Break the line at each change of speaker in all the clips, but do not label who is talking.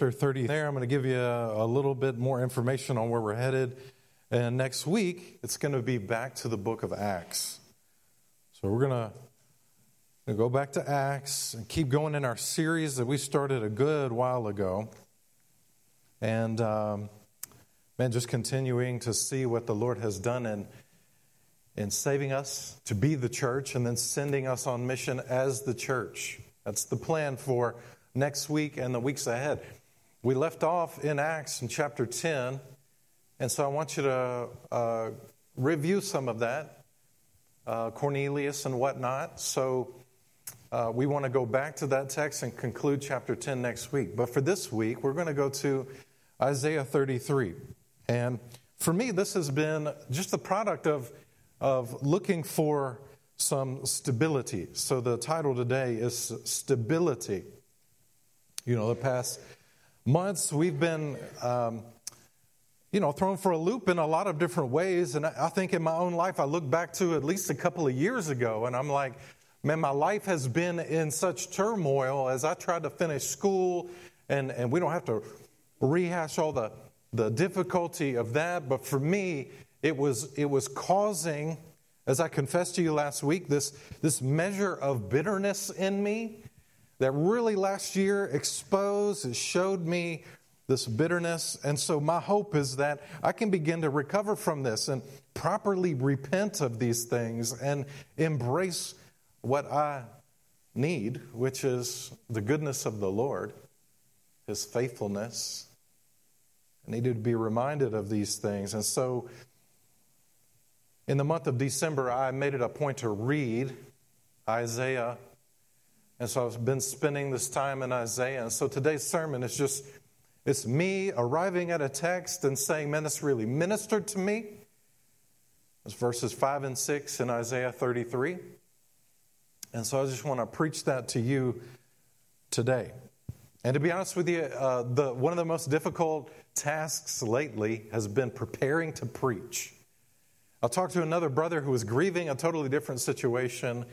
chapter 30 there. I'm going to give you a, a, little bit more information on where we're headed. And next week, it's going to be back to the book of Acts. So we're going to go back to Acts and keep going in our series that we started a good while ago. And, um, man, just continuing to see what the Lord has done in, in saving us to be the church and then sending us on mission as the church. That's the plan for next week and the weeks ahead. We left off in Acts in chapter 10, and so I want you to uh, review some of that, uh, Cornelius and whatnot. So uh, we want to go back to that text and conclude chapter 10 next week. But for this week, we're going to go to Isaiah 33. And for me, this has been just the product of, of looking for some stability. So the title today is Stability. You know, the past months we've been, um, you know, thrown for a loop in a lot of different ways. And I think in my own life, I look back to at least a couple of years ago and I'm like, man, my life has been in such turmoil as I tried to finish school. And, and we don't have to rehash all the, the difficulty of that. But for me, it was, it was causing, as I confessed to you last week, this, this measure of bitterness in me that really last year exposed showed me this bitterness. And so, my hope is that I can begin to recover from this and properly repent of these things and embrace what I need, which is the goodness of the Lord, His faithfulness. I needed to be reminded of these things. And so, in the month of December, I made it a point to read Isaiah and so I've been spending this time in Isaiah. And so today's sermon is just, it's me arriving at a text and saying, man, this really ministered to me. It's verses 5 and 6 in Isaiah 33. And so I just want to preach that to you today. And to be honest with you, uh, the, one of the most difficult tasks lately has been preparing to preach. I talked to another brother who was grieving a totally different situation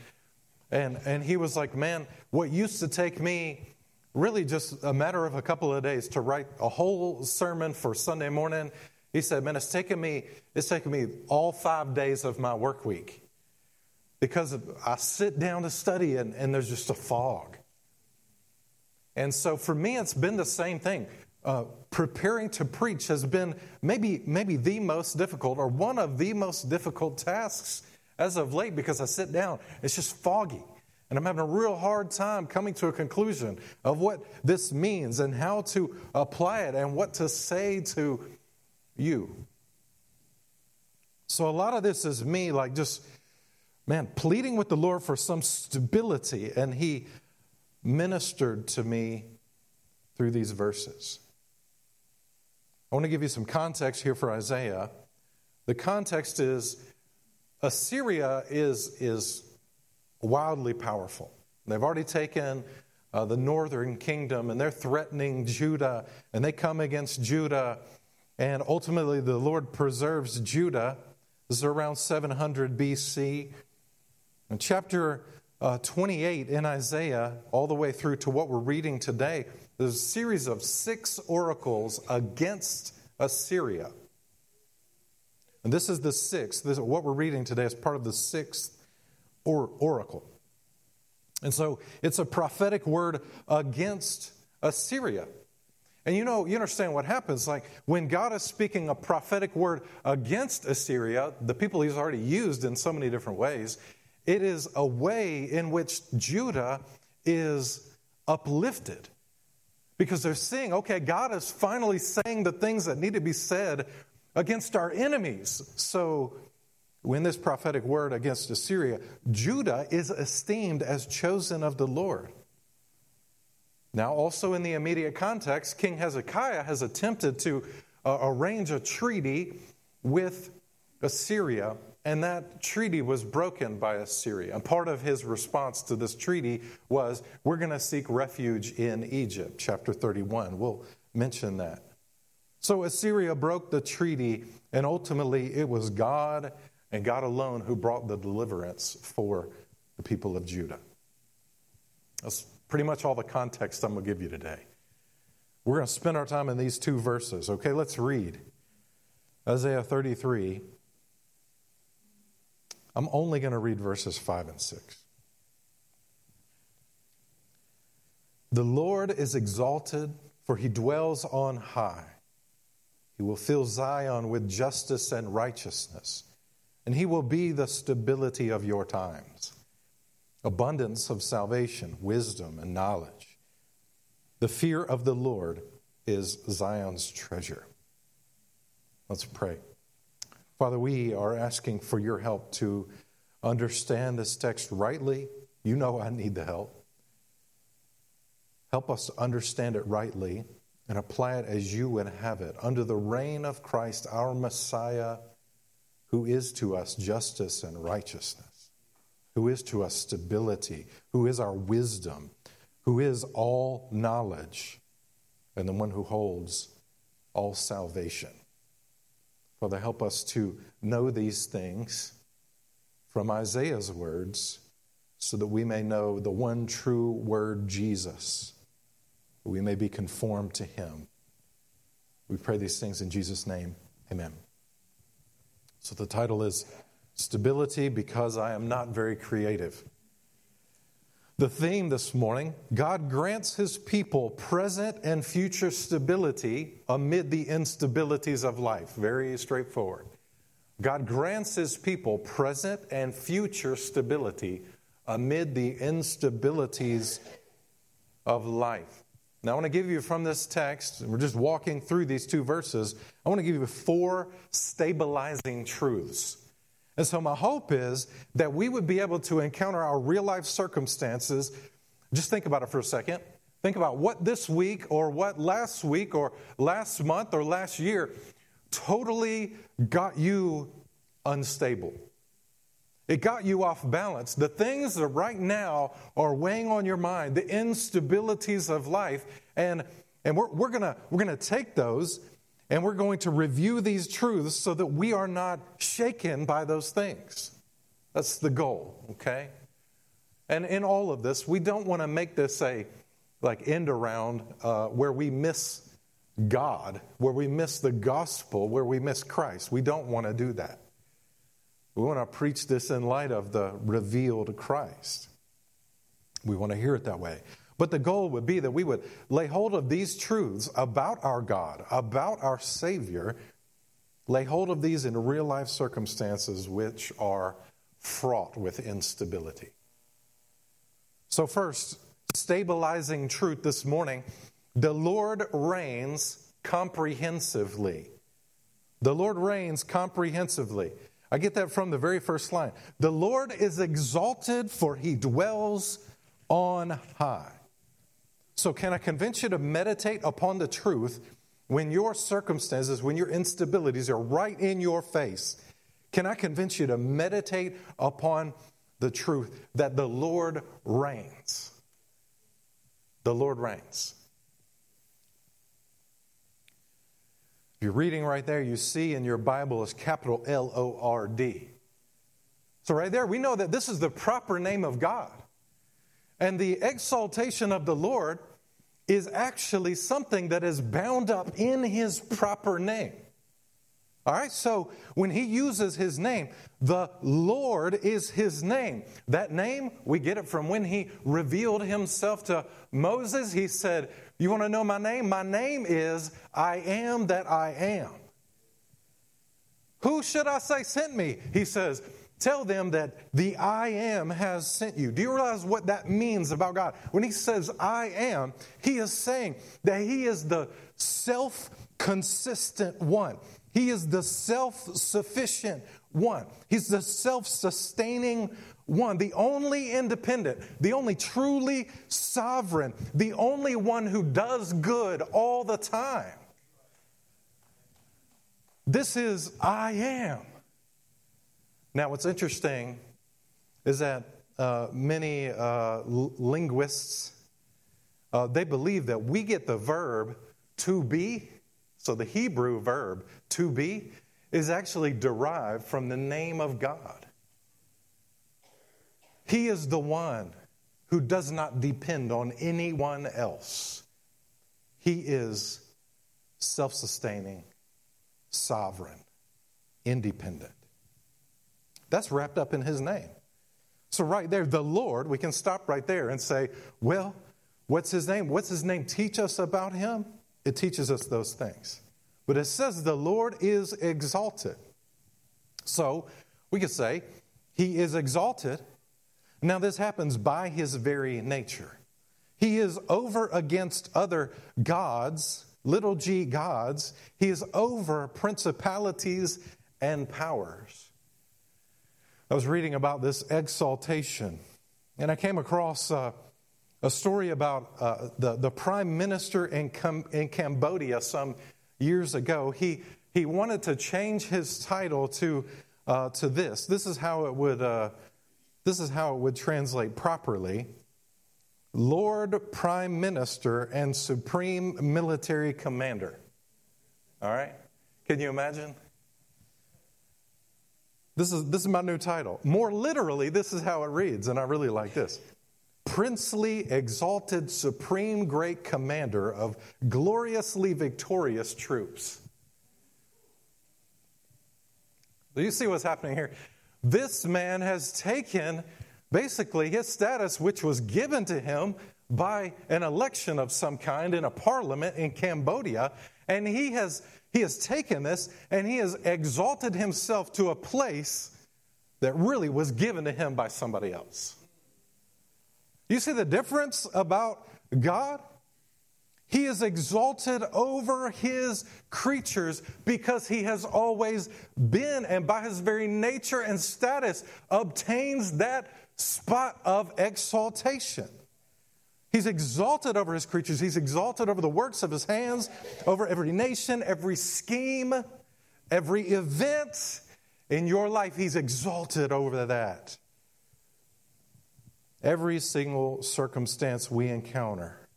and, and he was like, Man, what used to take me really just a matter of a couple of days to write a whole sermon for Sunday morning, he said, Man, it's taken me, it's taken me all five days of my work week. Because I sit down to study and, and there's just a fog. And so for me, it's been the same thing. Uh, preparing to preach has been maybe, maybe the most difficult or one of the most difficult tasks as of late because I sit down, it's just foggy. And I'm having a real hard time coming to a conclusion of what this means and how to apply it and what to say to you. So, a lot of this is me, like just, man, pleading with the Lord for some stability. And He ministered to me through these verses. I want to give you some context here for Isaiah. The context is Assyria is, is wildly powerful. They've already taken uh, the northern kingdom and they're threatening Judah, and they come against Judah, and ultimately the Lord preserves Judah. This is around 700 BC. In chapter uh, 28 in Isaiah, all the way through to what we're reading today, there's a series of six oracles against Assyria. And this is the sixth. This, what we're reading today is part of the sixth or, oracle. And so it's a prophetic word against Assyria. And you know, you understand what happens. Like when God is speaking a prophetic word against Assyria, the people he's already used in so many different ways, it is a way in which Judah is uplifted. Because they're seeing, okay, God is finally saying the things that need to be said against our enemies. So, when this prophetic word against Assyria, Judah is esteemed as chosen of the Lord. Now, also in the immediate context, King Hezekiah has attempted to uh, arrange a treaty with Assyria, and that treaty was broken by Assyria. And part of his response to this treaty was, We're going to seek refuge in Egypt, chapter 31. We'll mention that. So Assyria broke the treaty, and ultimately it was God and God alone who brought the deliverance for the people of Judah. That's pretty much all the context I'm going to give you today. We're going to spend our time in these two verses. Okay, let's read Isaiah 33. I'm only going to read verses 5 and 6. The Lord is exalted, for he dwells on high. He will fill Zion with justice and righteousness, and he will be the stability of your times. Abundance of salvation, wisdom, and knowledge. The fear of the Lord is Zion's treasure. Let's pray. Father, we are asking for your help to understand this text rightly. You know I need the help. Help us to understand it rightly and apply it as you would have it under the reign of Christ, our Messiah, who is to us justice and righteousness, who is to us stability, who is our wisdom, who is all knowledge, and the one who holds all salvation. Father, help us to know these things from Isaiah's words so that we may know the one true word, Jesus we may be conformed to him. We pray these things in Jesus' name. Amen. So the title is Stability Because I Am Not Very Creative. The theme this morning God grants his people present and future stability amid the instabilities of life. Very straightforward. God grants his people present and future stability amid the instabilities of life. Now, I want to give you from this text, we're just walking through these two verses, I want to give you four stabilizing truths. And so, my hope is that we would be able to encounter our real life circumstances. Just think about it for a second. Think about what this week or what last week or last month or last year totally got you unstable. It got you off balance. The things that right now are weighing on your mind, the instabilities of life, and, and we're, we're going we're gonna take those and we're going to review these truths so that we are not shaken by those things. That's the goal, okay? And in all of this, we don't want to make this a like end around uh, where we miss God, where we miss the gospel, where we miss Christ. We don't want to do that. We want to preach this in light of the revealed Christ. We want to hear it that way. But the goal would be that we would lay hold of these truths about our God, about our Savior, lay hold of these in real life circumstances which are fraught with instability. So, first, stabilizing truth this morning the Lord reigns comprehensively. The Lord reigns comprehensively. I get that from the very first line. The Lord is exalted, for he dwells on high. So, can I convince you to meditate upon the truth when your circumstances, when your instabilities are right in your face? Can I convince you to meditate upon the truth that the Lord reigns? The Lord reigns. If you're reading right there, you see in your Bible is capital L O R D. So, right there, we know that this is the proper name of God. And the exaltation of the Lord is actually something that is bound up in his proper name. All right, so when he uses his name, the Lord is his name. That name, we get it from when he revealed himself to Moses. He said, You want to know my name? My name is I am that I am. Who should I say sent me? He says, Tell them that the I am has sent you. Do you realize what that means about God? When he says I am, he is saying that he is the self consistent one. He is the self sufficient one. He's the self sustaining one, the only independent, the only truly sovereign, the only one who does good all the time. This is I am. Now, what's interesting is that uh, many uh, linguists uh, they believe that we get the verb to be so the Hebrew verb to be is actually derived from the name of God. He is the one who does not depend on anyone else. He is self sustaining, sovereign, independent. That's wrapped up in his name. So, right there, the Lord, we can stop right there and say, well, what's his name? What's his name teach us about him? It teaches us those things. But it says the Lord is exalted. So, we could say, he is exalted. Now, this happens by his very nature. He is over against other gods, little g gods. He is over principalities and powers. I was reading about this exaltation, and I came across uh, a story about uh, the, the prime minister in, in Cambodia some years ago. He, he wanted to change his title to, uh, to this. This is how it would, uh, this is how it would translate properly. Lord Prime Minister and Supreme Military Commander. All right? Can you imagine? This is, this is my new title. More literally, this is how it reads, and I really like this Princely, exalted, supreme, great commander of gloriously victorious troops. Do you see what's happening here? This man has taken basically his status, which was given to him by an election of some kind in a parliament in Cambodia, and he has he has taken this and he has exalted himself to a place that really was given to him by somebody else. You see the difference about God? He is exalted over his creatures because he has always been, and by his very nature and status, obtains that spot of exaltation. He's exalted over his creatures. He's exalted over the works of his hands, over every nation, every scheme, every event in your life. He's exalted over that. Every single circumstance we encounter.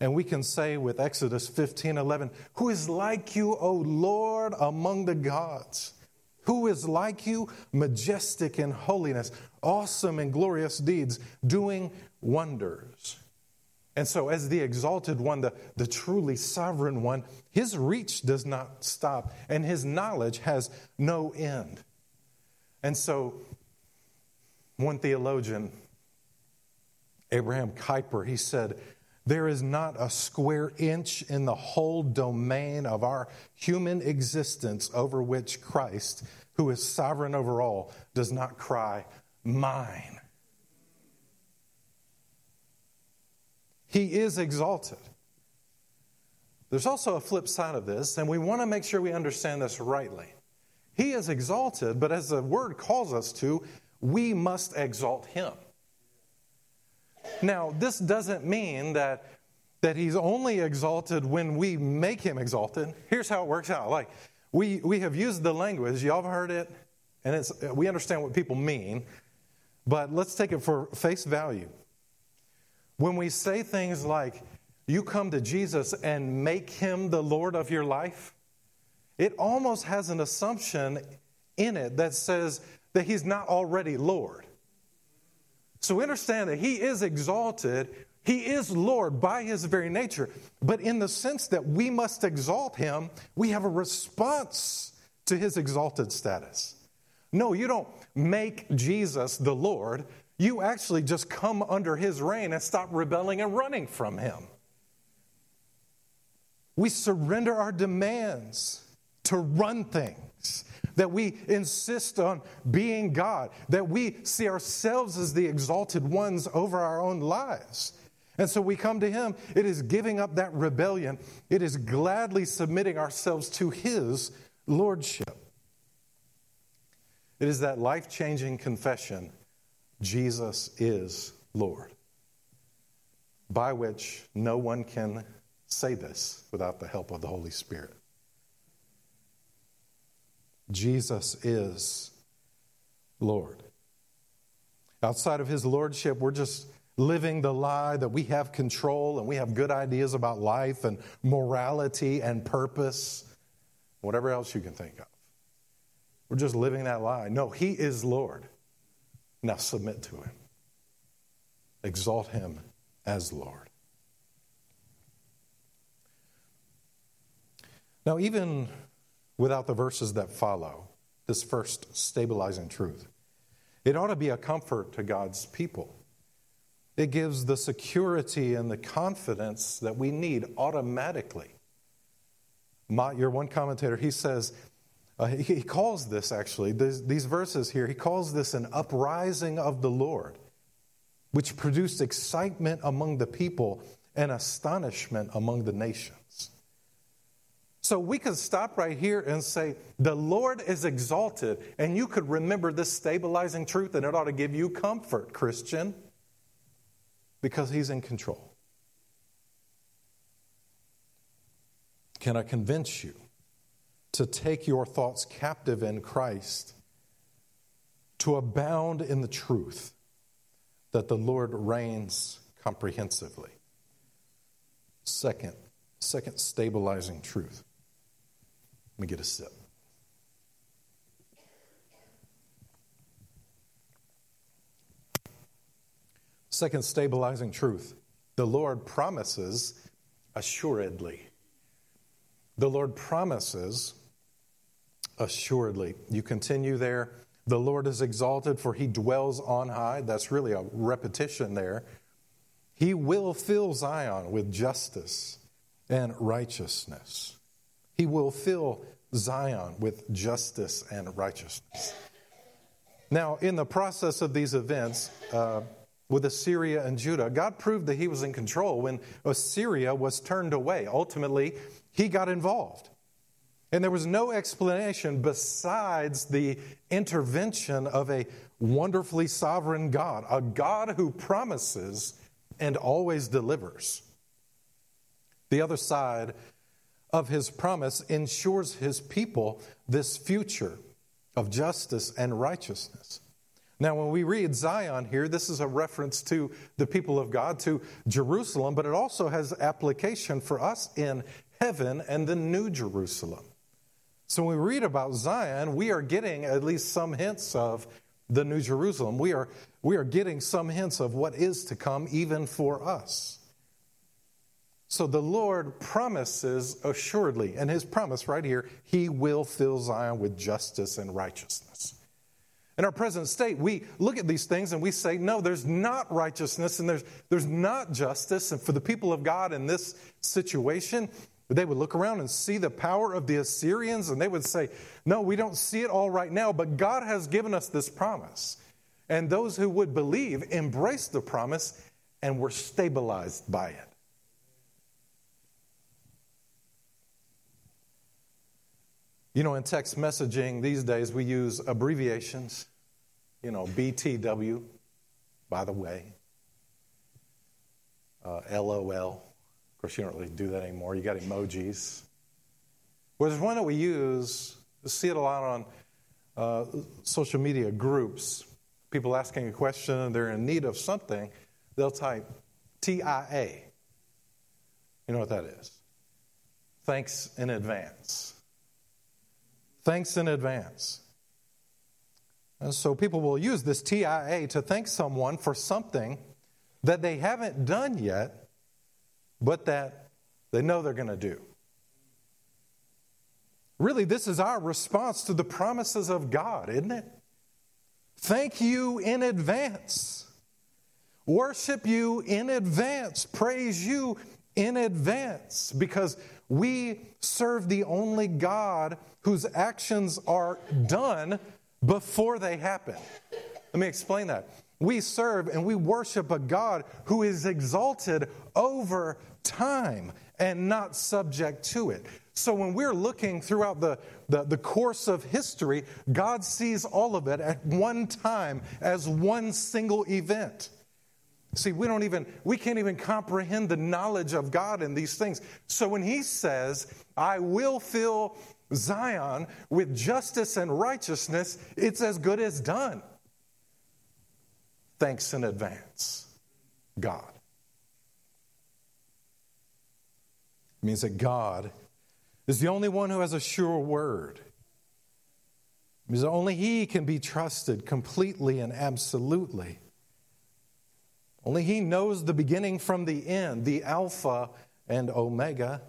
And we can say with Exodus 15 11, Who is like you, O Lord, among the gods? Who is like you, majestic in holiness, awesome in glorious deeds, doing wonders? And so, as the exalted one, the, the truly sovereign one, his reach does not stop and his knowledge has no end. And so, one theologian, Abraham Kuyper, he said, there is not a square inch in the whole domain of our human existence over which Christ, who is sovereign over all, does not cry, Mine. He is exalted. There's also a flip side of this, and we want to make sure we understand this rightly. He is exalted, but as the word calls us to, we must exalt him. Now, this doesn't mean that, that he's only exalted when we make him exalted. Here's how it works out. Like, we, we have used the language, y'all have heard it, and it's, we understand what people mean, but let's take it for face value. When we say things like, you come to Jesus and make him the Lord of your life, it almost has an assumption in it that says that he's not already Lord. So understand that he is exalted, he is Lord by his very nature. But in the sense that we must exalt him, we have a response to his exalted status. No, you don't make Jesus the Lord. You actually just come under his reign and stop rebelling and running from him. We surrender our demands to run things that we insist on being God, that we see ourselves as the exalted ones over our own lives. And so we come to Him. It is giving up that rebellion, it is gladly submitting ourselves to His Lordship. It is that life changing confession Jesus is Lord, by which no one can say this without the help of the Holy Spirit. Jesus is Lord. Outside of his lordship, we're just living the lie that we have control and we have good ideas about life and morality and purpose, whatever else you can think of. We're just living that lie. No, he is Lord. Now submit to him, exalt him as Lord. Now, even without the verses that follow, this first stabilizing truth, it ought to be a comfort to God's people. It gives the security and the confidence that we need automatically. your one commentator, he says, uh, he calls this actually, this, these verses here, he calls this an uprising of the Lord, which produced excitement among the people and astonishment among the nations. So we could stop right here and say, The Lord is exalted, and you could remember this stabilizing truth, and it ought to give you comfort, Christian, because He's in control. Can I convince you to take your thoughts captive in Christ, to abound in the truth that the Lord reigns comprehensively? Second, second stabilizing truth. Let me get a sip. Second stabilizing truth. The Lord promises assuredly. The Lord promises assuredly. You continue there. The Lord is exalted, for he dwells on high. That's really a repetition there. He will fill Zion with justice and righteousness. He will fill Zion with justice and righteousness. Now, in the process of these events uh, with Assyria and Judah, God proved that He was in control when Assyria was turned away. Ultimately, He got involved. And there was no explanation besides the intervention of a wonderfully sovereign God, a God who promises and always delivers. The other side of his promise ensures his people this future of justice and righteousness. Now, when we read Zion here, this is a reference to the people of God, to Jerusalem, but it also has application for us in heaven and the New Jerusalem. So when we read about Zion, we are getting at least some hints of the New Jerusalem. We are, we are getting some hints of what is to come, even for us. So the Lord promises assuredly, and his promise right here, he will fill Zion with justice and righteousness. In our present state, we look at these things and we say, no, there's not righteousness and there's, there's not justice. And for the people of God in this situation, they would look around and see the power of the Assyrians and they would say, no, we don't see it all right now, but God has given us this promise. And those who would believe embraced the promise and were stabilized by it. You know, in text messaging these days, we use abbreviations. You know, BTW, by the way, uh, LOL. Of course, you don't really do that anymore. You got emojis. Well, there's one that we use, we see it a lot on uh, social media groups. People asking a question and they're in need of something, they'll type TIA. You know what that is? Thanks in advance. Thanks in advance. And so people will use this TIA to thank someone for something that they haven't done yet, but that they know they're going to do. Really, this is our response to the promises of God, isn't it? Thank you in advance. Worship you in advance. Praise you in advance because we serve the only God whose actions are done before they happen. Let me explain that. We serve and we worship a God who is exalted over time and not subject to it. So when we're looking throughout the, the, the, course of history, God sees all of it at one time as one single event. See, we don't even, we can't even comprehend the knowledge of God in these things. So when He says, I will fill Zion with justice and righteousness, it's as good as done. Thanks in advance, God. It means that God is the only one who has a sure word. It means that only He can be trusted completely and absolutely. Only He knows the beginning from the end, the Alpha and Omega.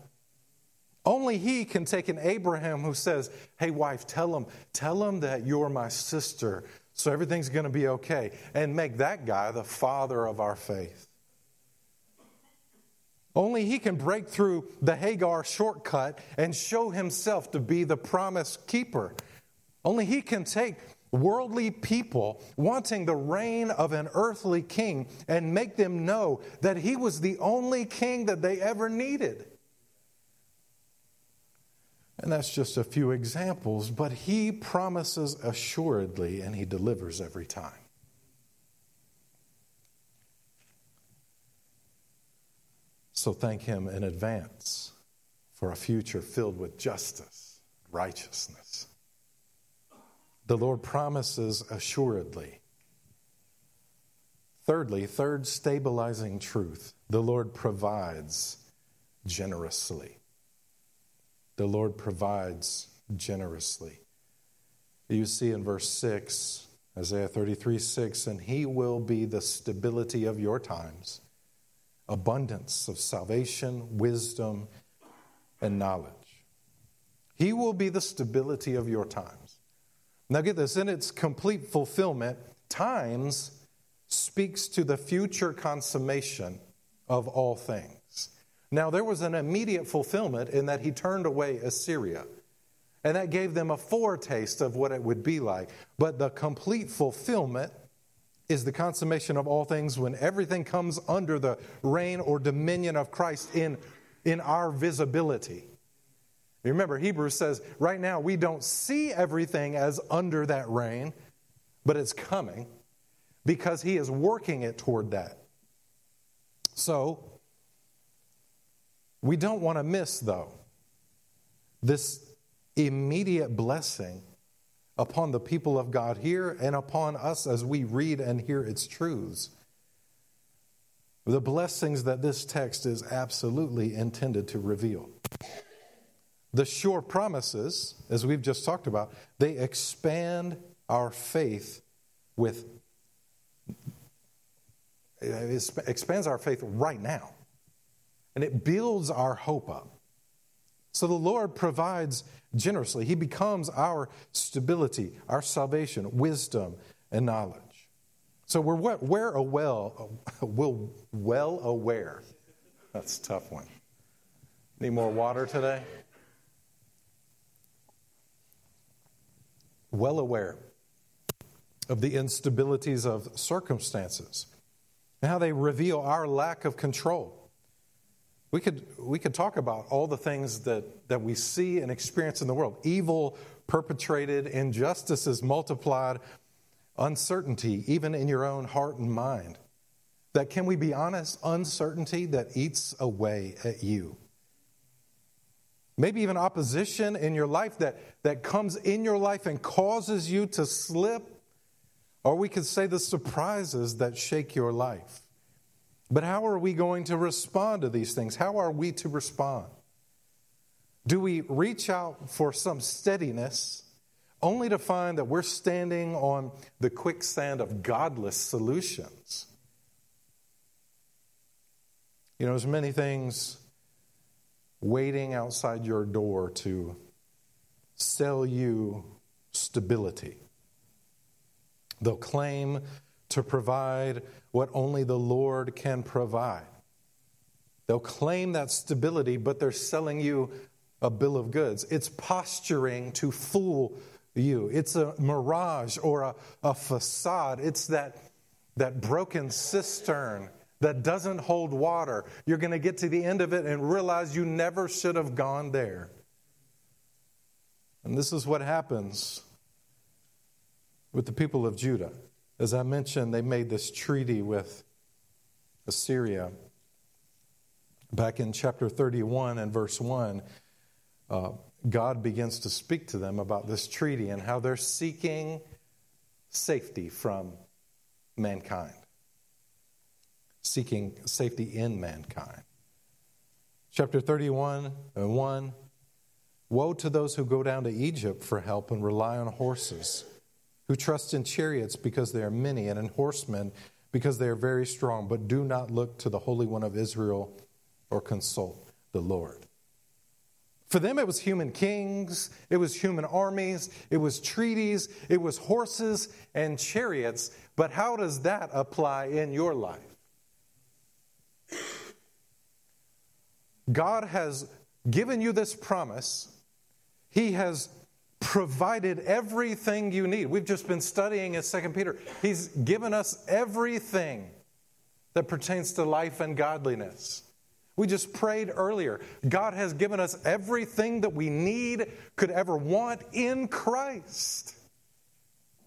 Only he can take an Abraham who says, Hey, wife, tell him, tell him that you're my sister, so everything's going to be okay, and make that guy the father of our faith. Only he can break through the Hagar shortcut and show himself to be the promise keeper. Only he can take worldly people wanting the reign of an earthly king and make them know that he was the only king that they ever needed. And that's just a few examples, but he promises assuredly and he delivers every time. So thank him in advance for a future filled with justice, righteousness. The Lord promises assuredly. Thirdly, third stabilizing truth the Lord provides generously. The Lord provides generously. You see in verse 6, Isaiah 33 6, and he will be the stability of your times, abundance of salvation, wisdom, and knowledge. He will be the stability of your times. Now, get this in its complete fulfillment, times speaks to the future consummation of all things. Now, there was an immediate fulfillment in that he turned away Assyria. And that gave them a foretaste of what it would be like. But the complete fulfillment is the consummation of all things when everything comes under the reign or dominion of Christ in, in our visibility. Remember, Hebrews says right now we don't see everything as under that reign, but it's coming because he is working it toward that. So, we don't want to miss, though, this immediate blessing upon the people of God here and upon us as we read and hear its truths. The blessings that this text is absolutely intended to reveal. The sure promises, as we've just talked about, they expand our faith with, it expands our faith right now. And it builds our hope up. So the Lord provides generously. He becomes our stability, our salvation, wisdom, and knowledge. So we're, we're well, we're well aware. That's a tough one. Need more water today? Well aware of the instabilities of circumstances and how they reveal our lack of control. We could, we could talk about all the things that, that we see and experience in the world evil perpetrated, injustices multiplied, uncertainty, even in your own heart and mind. That, can we be honest, uncertainty that eats away at you maybe even opposition in your life that, that comes in your life and causes you to slip. Or we could say the surprises that shake your life. But how are we going to respond to these things? How are we to respond? Do we reach out for some steadiness only to find that we're standing on the quicksand of godless solutions? You know, there's many things waiting outside your door to sell you stability. They'll claim to provide what only the Lord can provide. They'll claim that stability, but they're selling you a bill of goods. It's posturing to fool you. It's a mirage or a, a facade. It's that, that broken cistern that doesn't hold water. You're going to get to the end of it and realize you never should have gone there. And this is what happens with the people of Judah. As I mentioned, they made this treaty with Assyria. Back in chapter 31 and verse 1, uh, God begins to speak to them about this treaty and how they're seeking safety from mankind seeking safety in mankind. Chapter 31 and 1 Woe to those who go down to Egypt for help and rely on horses, who trust in chariots because they are many, and in horsemen because they are very strong, but do not look to the Holy One of Israel or consult the Lord. For them, it was human kings, it was human armies, it was treaties, it was horses and chariots. But how does that apply in your life? God has given you this promise. He has provided everything you need. We've just been studying in 2 Peter. He's given us everything that pertains to life and godliness. We just prayed earlier. God has given us everything that we need, could ever want in Christ.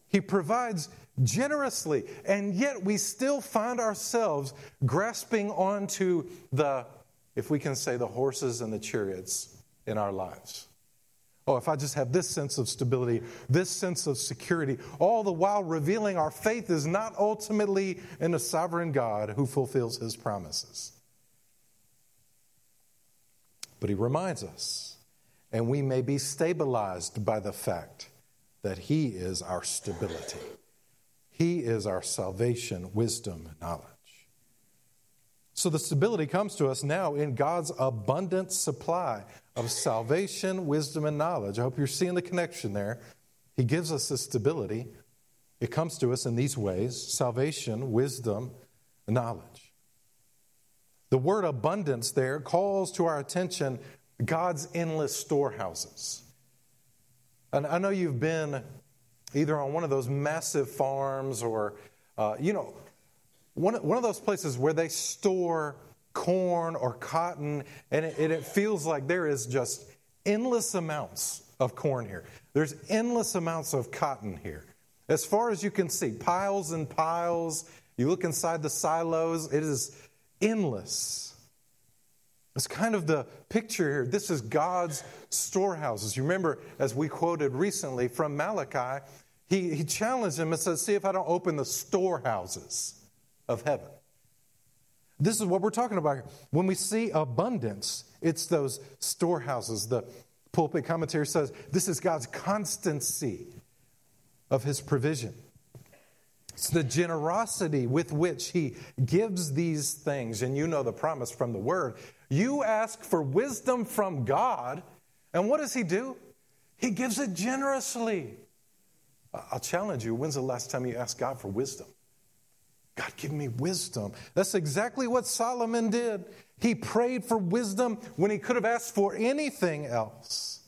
He provides generously, and yet we still find ourselves grasping onto the, if we can say, the horses and the chariots in our lives. Oh, if I just have this sense of stability, this sense of security, all the while revealing our faith is not ultimately in a sovereign God who fulfills his promises. But he reminds us, and we may be stabilized by the fact that he is our stability. He is our salvation, wisdom, knowledge. So the stability comes to us now in God's abundant supply of salvation, wisdom, and knowledge. I hope you're seeing the connection there. He gives us this stability. It comes to us in these ways salvation, wisdom, knowledge. The word abundance there calls to our attention God's endless storehouses. And I know you've been either on one of those massive farms or, uh, you know, one, one of those places where they store corn or cotton, and it, it feels like there is just endless amounts of corn here. There's endless amounts of cotton here. As far as you can see, piles and piles. You look inside the silos, it is endless. It's kind of the picture here. This is God's storehouses. You remember, as we quoted recently from Malachi, he, he challenged him and said, See if I don't open the storehouses of heaven. This is what we're talking about here. When we see abundance, it's those storehouses. The pulpit commentary says this is God's constancy of his provision. It's the generosity with which he gives these things. And you know the promise from the word. You ask for wisdom from God, and what does he do? He gives it generously. I'll challenge you when's the last time you asked God for wisdom? God, give me wisdom. That's exactly what Solomon did. He prayed for wisdom when he could have asked for anything else.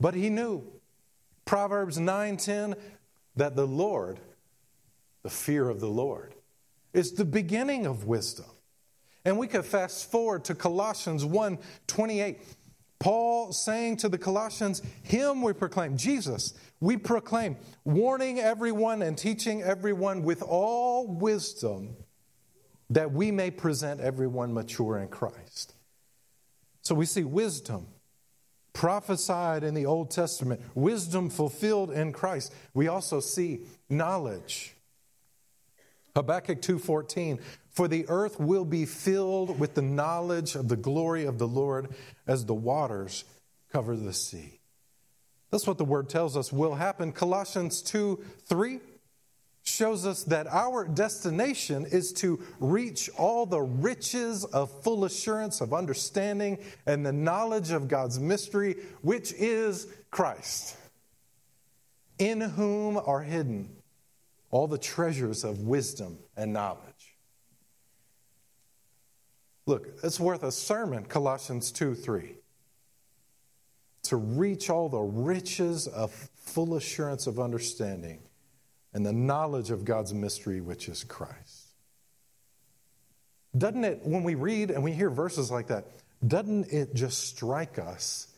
But he knew, Proverbs 9:10, that the Lord, the fear of the Lord, is the beginning of wisdom. And we could fast forward to Colossians 1 28. Paul saying to the Colossians, Him we proclaim, Jesus, we proclaim, warning everyone and teaching everyone with all wisdom that we may present everyone mature in Christ. So we see wisdom prophesied in the Old Testament, wisdom fulfilled in Christ. We also see knowledge. Habakkuk 2:14 For the earth will be filled with the knowledge of the glory of the Lord as the waters cover the sea. That's what the word tells us will happen. Colossians 2 3 shows us that our destination is to reach all the riches of full assurance of understanding and the knowledge of God's mystery, which is Christ, in whom are hidden all the treasures of wisdom and knowledge. Look, it's worth a sermon, Colossians 2 3. To reach all the riches of full assurance of understanding and the knowledge of God's mystery, which is Christ. Doesn't it, when we read and we hear verses like that, doesn't it just strike us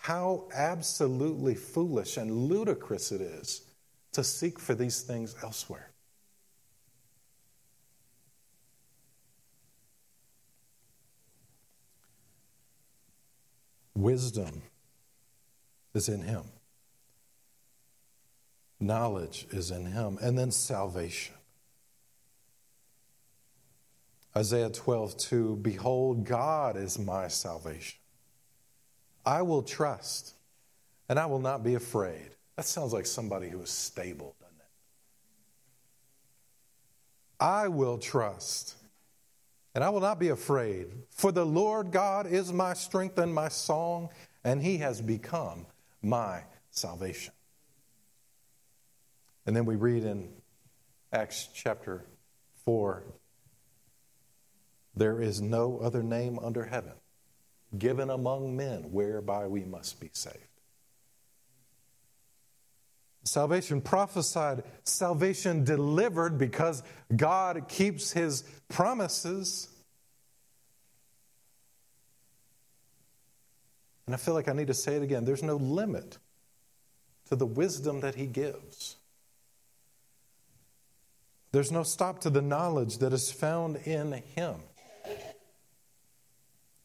how absolutely foolish and ludicrous it is to seek for these things elsewhere. Wisdom is in Him, knowledge is in Him, and then salvation. Isaiah 12, 2 Behold, God is my salvation. I will trust, and I will not be afraid. That sounds like somebody who is stable, doesn't it? I will trust, and I will not be afraid, for the Lord God is my strength and my song, and he has become my salvation. And then we read in Acts chapter 4 there is no other name under heaven given among men whereby we must be saved. Salvation prophesied, salvation delivered because God keeps his promises. And I feel like I need to say it again there's no limit to the wisdom that he gives. There's no stop to the knowledge that is found in him.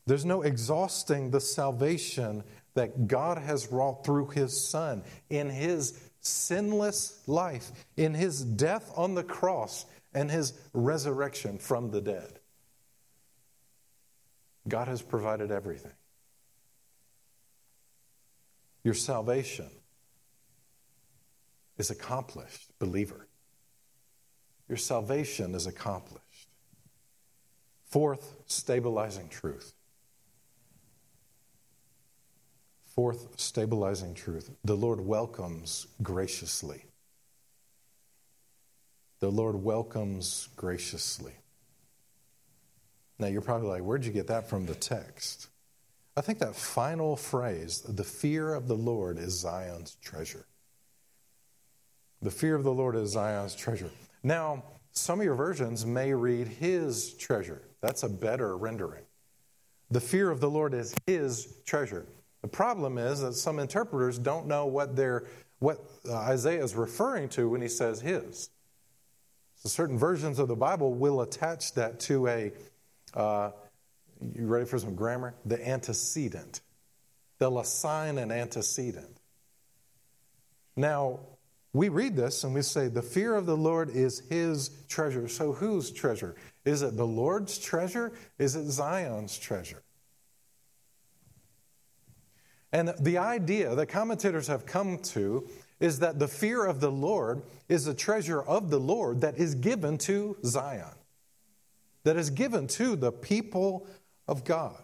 There's no exhausting the salvation that God has wrought through his Son in his sinless life, in his death on the cross, and his resurrection from the dead. God has provided everything. Your salvation is accomplished, believer. Your salvation is accomplished. Fourth, stabilizing truth. Fourth, stabilizing truth. The Lord welcomes graciously. The Lord welcomes graciously. Now, you're probably like, where'd you get that from the text? I think that final phrase, the fear of the Lord is Zion's treasure. The fear of the Lord is Zion's treasure. Now, some of your versions may read his treasure. That's a better rendering. The fear of the Lord is his treasure. The problem is that some interpreters don't know what, they're, what uh, Isaiah is referring to when he says his. So certain versions of the Bible will attach that to a, uh, you ready for some grammar? The antecedent. They'll assign an antecedent. Now, we read this and we say, the fear of the Lord is his treasure. So whose treasure? Is it the Lord's treasure? Is it Zion's treasure? And the idea that commentators have come to is that the fear of the Lord is a treasure of the Lord that is given to Zion, that is given to the people of God.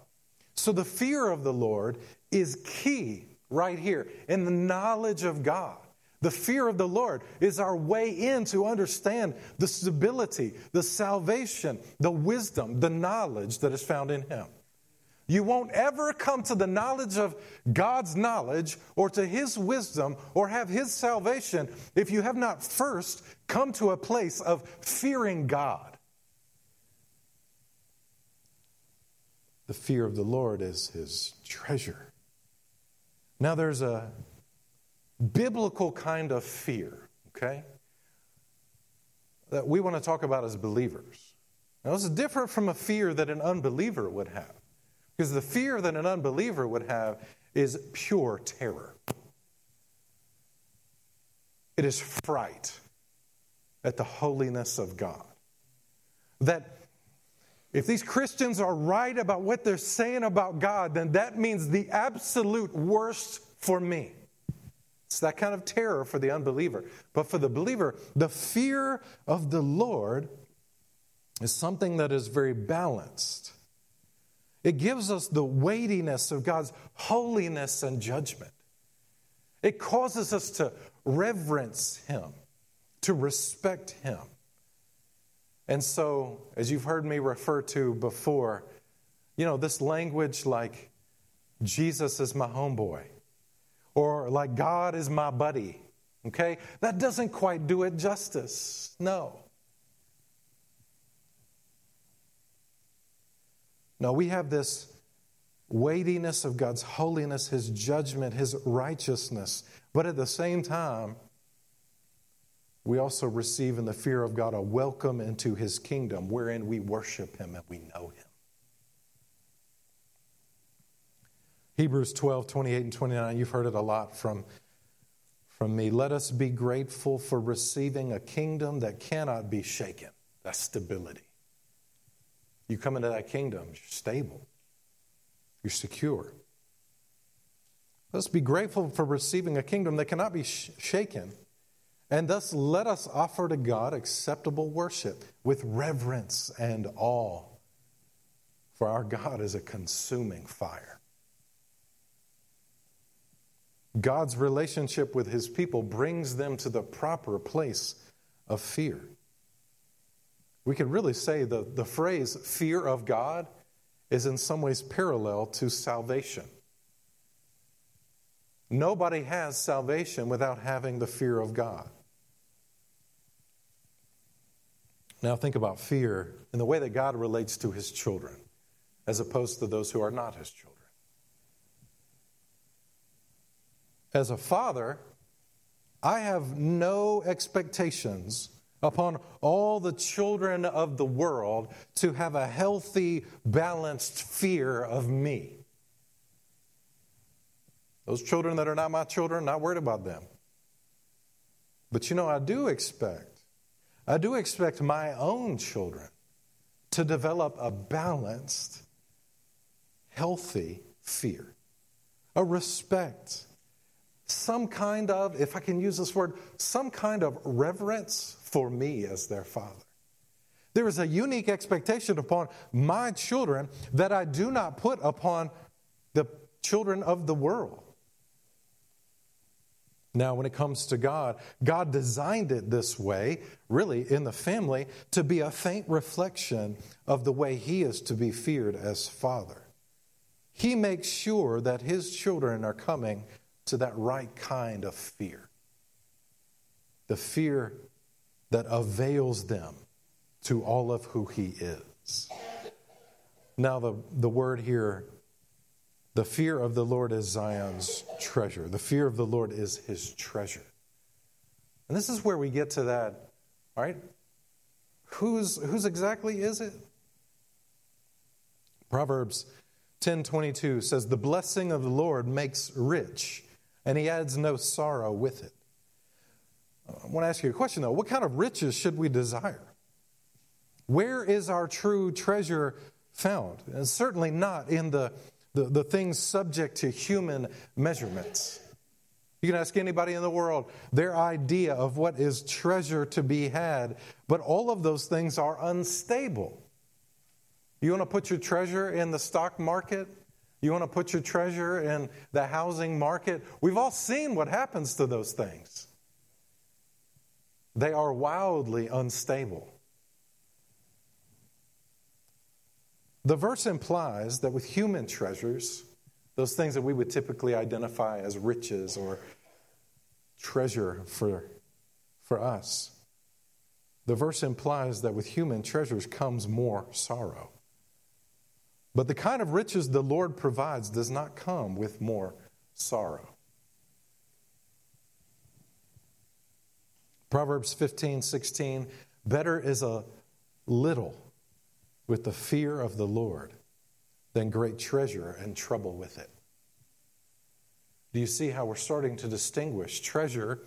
So the fear of the Lord is key right here in the knowledge of God. The fear of the Lord is our way in to understand the stability, the salvation, the wisdom, the knowledge that is found in Him. You won't ever come to the knowledge of God's knowledge or to His wisdom or have His salvation if you have not first come to a place of fearing God. The fear of the Lord is His treasure. Now, there's a biblical kind of fear, okay, that we want to talk about as believers. Now, this is different from a fear that an unbeliever would have. Because the fear that an unbeliever would have is pure terror. It is fright at the holiness of God. That if these Christians are right about what they're saying about God, then that means the absolute worst for me. It's that kind of terror for the unbeliever. But for the believer, the fear of the Lord is something that is very balanced. It gives us the weightiness of God's holiness and judgment. It causes us to reverence Him, to respect Him. And so, as you've heard me refer to before, you know, this language like Jesus is my homeboy or like God is my buddy, okay, that doesn't quite do it justice. No. No, we have this weightiness of God's holiness, His judgment, His righteousness. But at the same time, we also receive in the fear of God a welcome into His kingdom wherein we worship Him and we know Him. Hebrews 12, 28 and 29, you've heard it a lot from, from me. Let us be grateful for receiving a kingdom that cannot be shaken. That's stability. You come into that kingdom, you're stable, you're secure. Let's be grateful for receiving a kingdom that cannot be sh- shaken. And thus let us offer to God acceptable worship with reverence and awe. For our God is a consuming fire. God's relationship with his people brings them to the proper place of fear. We can really say the, the phrase fear of God is in some ways parallel to salvation. Nobody has salvation without having the fear of God. Now, think about fear in the way that God relates to his children, as opposed to those who are not his children. As a father, I have no expectations upon all the children of the world to have a healthy, balanced fear of me. Those children that are not my children, not worried about them. But you know, I do expect, I do expect my own children to develop a balanced, healthy fear, a respect, some kind of, if I can use this word, some kind of reverence for me as their father. There is a unique expectation upon my children that I do not put upon the children of the world. Now, when it comes to God, God designed it this way, really, in the family, to be a faint reflection of the way He is to be feared as Father. He makes sure that His children are coming to that right kind of fear the fear that avails them to all of who He is. Now, the, the word here the fear of the Lord is Zion's treasure. The fear of the Lord is his treasure. And this is where we get to that, right? Whose, whose exactly is it? Proverbs 10:22 says the blessing of the Lord makes rich and he adds no sorrow with it. I want to ask you a question though. What kind of riches should we desire? Where is our true treasure found? And certainly not in the the, the things subject to human measurements. You can ask anybody in the world their idea of what is treasure to be had, but all of those things are unstable. You want to put your treasure in the stock market? You want to put your treasure in the housing market? We've all seen what happens to those things. They are wildly unstable. The verse implies that with human treasures, those things that we would typically identify as riches or treasure for, for us, the verse implies that with human treasures comes more sorrow. But the kind of riches the Lord provides does not come with more sorrow. Proverbs 15, 16, better is a little with the fear of the Lord than great treasure and trouble with it. Do you see how we're starting to distinguish treasure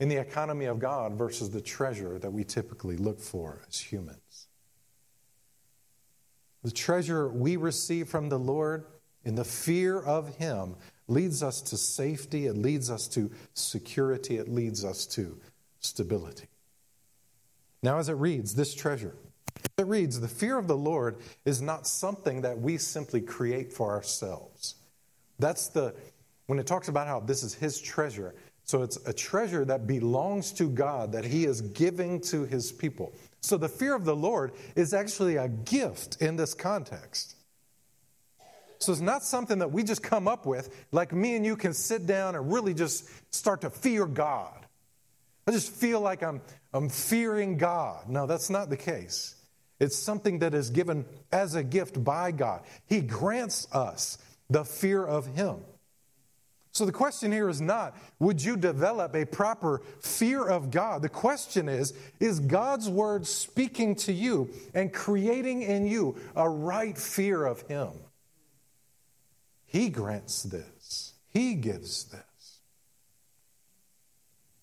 in the economy of God versus the treasure that we typically look for as humans? The treasure we receive from the Lord in the fear of Him leads us to safety, it leads us to security, it leads us to stability. Now, as it reads, this treasure it reads, The fear of the Lord is not something that we simply create for ourselves. That's the, when it talks about how this is His treasure, so it's a treasure that belongs to God that He is giving to His people. So the fear of the Lord is actually a gift in this context. So it's not something that we just come up with, like me and you can sit down and really just start to fear God. I just feel like I'm, I'm fearing God. No, that's not the case. It's something that is given as a gift by God. He grants us the fear of Him. So the question here is not, would you develop a proper fear of God? The question is, is God's word speaking to you and creating in you a right fear of Him? He grants this, He gives this.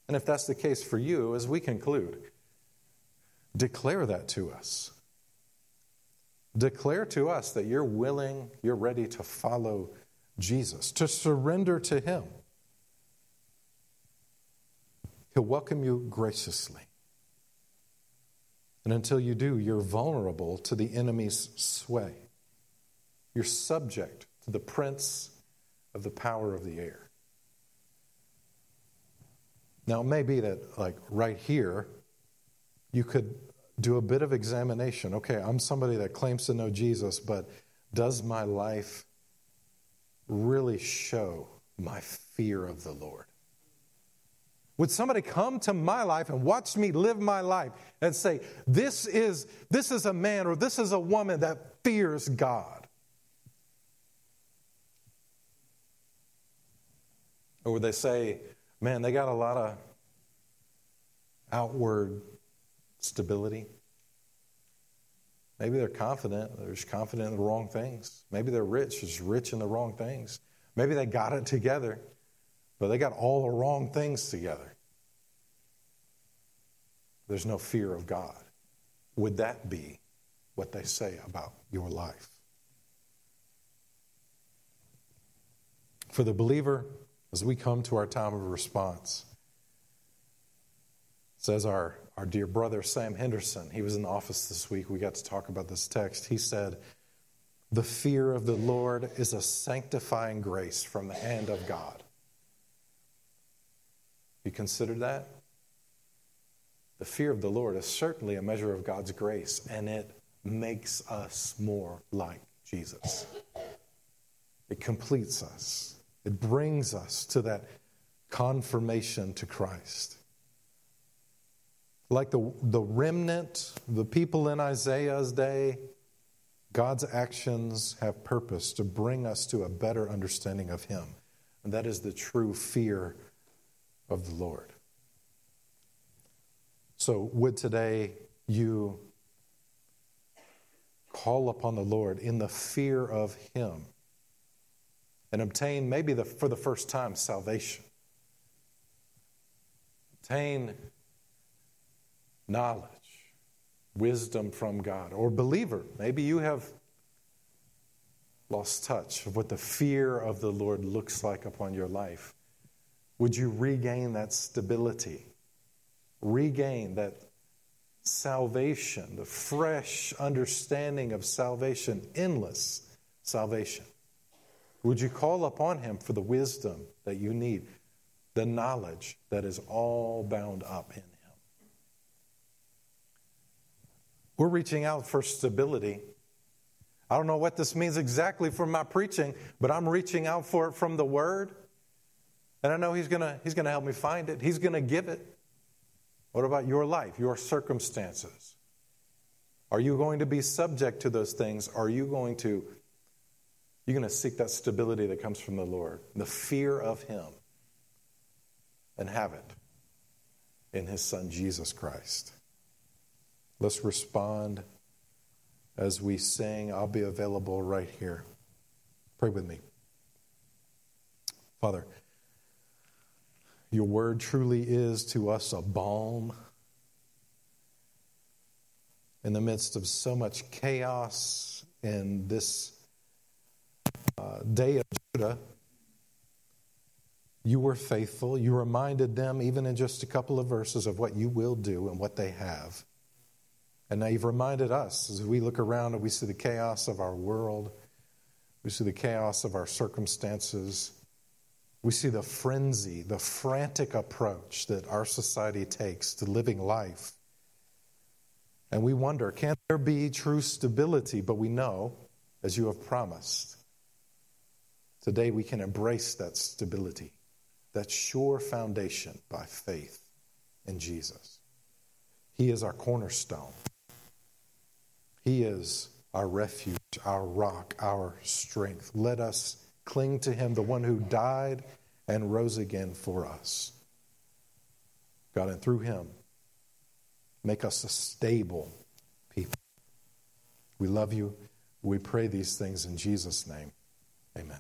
And if that's the case for you, as we conclude, declare that to us. Declare to us that you're willing, you're ready to follow Jesus, to surrender to Him. He'll welcome you graciously. And until you do, you're vulnerable to the enemy's sway. You're subject to the prince of the power of the air. Now, it may be that, like, right here, you could do a bit of examination. Okay, I'm somebody that claims to know Jesus, but does my life really show my fear of the Lord? Would somebody come to my life and watch me live my life and say, this is, this is a man or this is a woman that fears God? Or would they say, man, they got a lot of outward stability? Maybe they're confident, they're just confident in the wrong things. Maybe they're rich, just rich in the wrong things. Maybe they got it together, but they got all the wrong things together. There's no fear of God. Would that be what they say about your life? For the believer, as we come to our time of response, says our, our dear brother Sam Henderson, he was in the office this week. We got to talk about this text. He said, The fear of the Lord is a sanctifying grace from the hand of God. You considered that? The fear of the Lord is certainly a measure of God's grace, and it makes us more like Jesus. It completes us, it brings us to that confirmation to Christ. Like the, the remnant, the people in Isaiah's day, God's actions have purpose to bring us to a better understanding of Him. And that is the true fear of the Lord. So, would today you call upon the Lord in the fear of Him and obtain, maybe the, for the first time, salvation? Obtain knowledge, wisdom from God. Or, believer, maybe you have lost touch of what the fear of the Lord looks like upon your life. Would you regain that stability? Regain that salvation, the fresh understanding of salvation, endless salvation? Would you call upon Him for the wisdom that you need, the knowledge that is all bound up in Him? We're reaching out for stability. I don't know what this means exactly for my preaching, but I'm reaching out for it from the Word. And I know He's going he's going to help me find it, He's going to give it. What about your life, your circumstances? Are you going to be subject to those things? Are you going to you're going to seek that stability that comes from the Lord, the fear of Him, and have it in His Son, Jesus Christ. Let's respond as we sing. I'll be available right here. Pray with me. Father, your word truly is to us a balm in the midst of so much chaos in this uh, day of Judah. You were faithful. You reminded them, even in just a couple of verses, of what you will do and what they have. And now you've reminded us as we look around and we see the chaos of our world, we see the chaos of our circumstances, we see the frenzy, the frantic approach that our society takes to living life. And we wonder can there be true stability? But we know, as you have promised, today we can embrace that stability, that sure foundation by faith in Jesus. He is our cornerstone. He is our refuge, our rock, our strength. Let us cling to Him, the one who died and rose again for us. God, and through Him, make us a stable people. We love you. We pray these things in Jesus' name. Amen.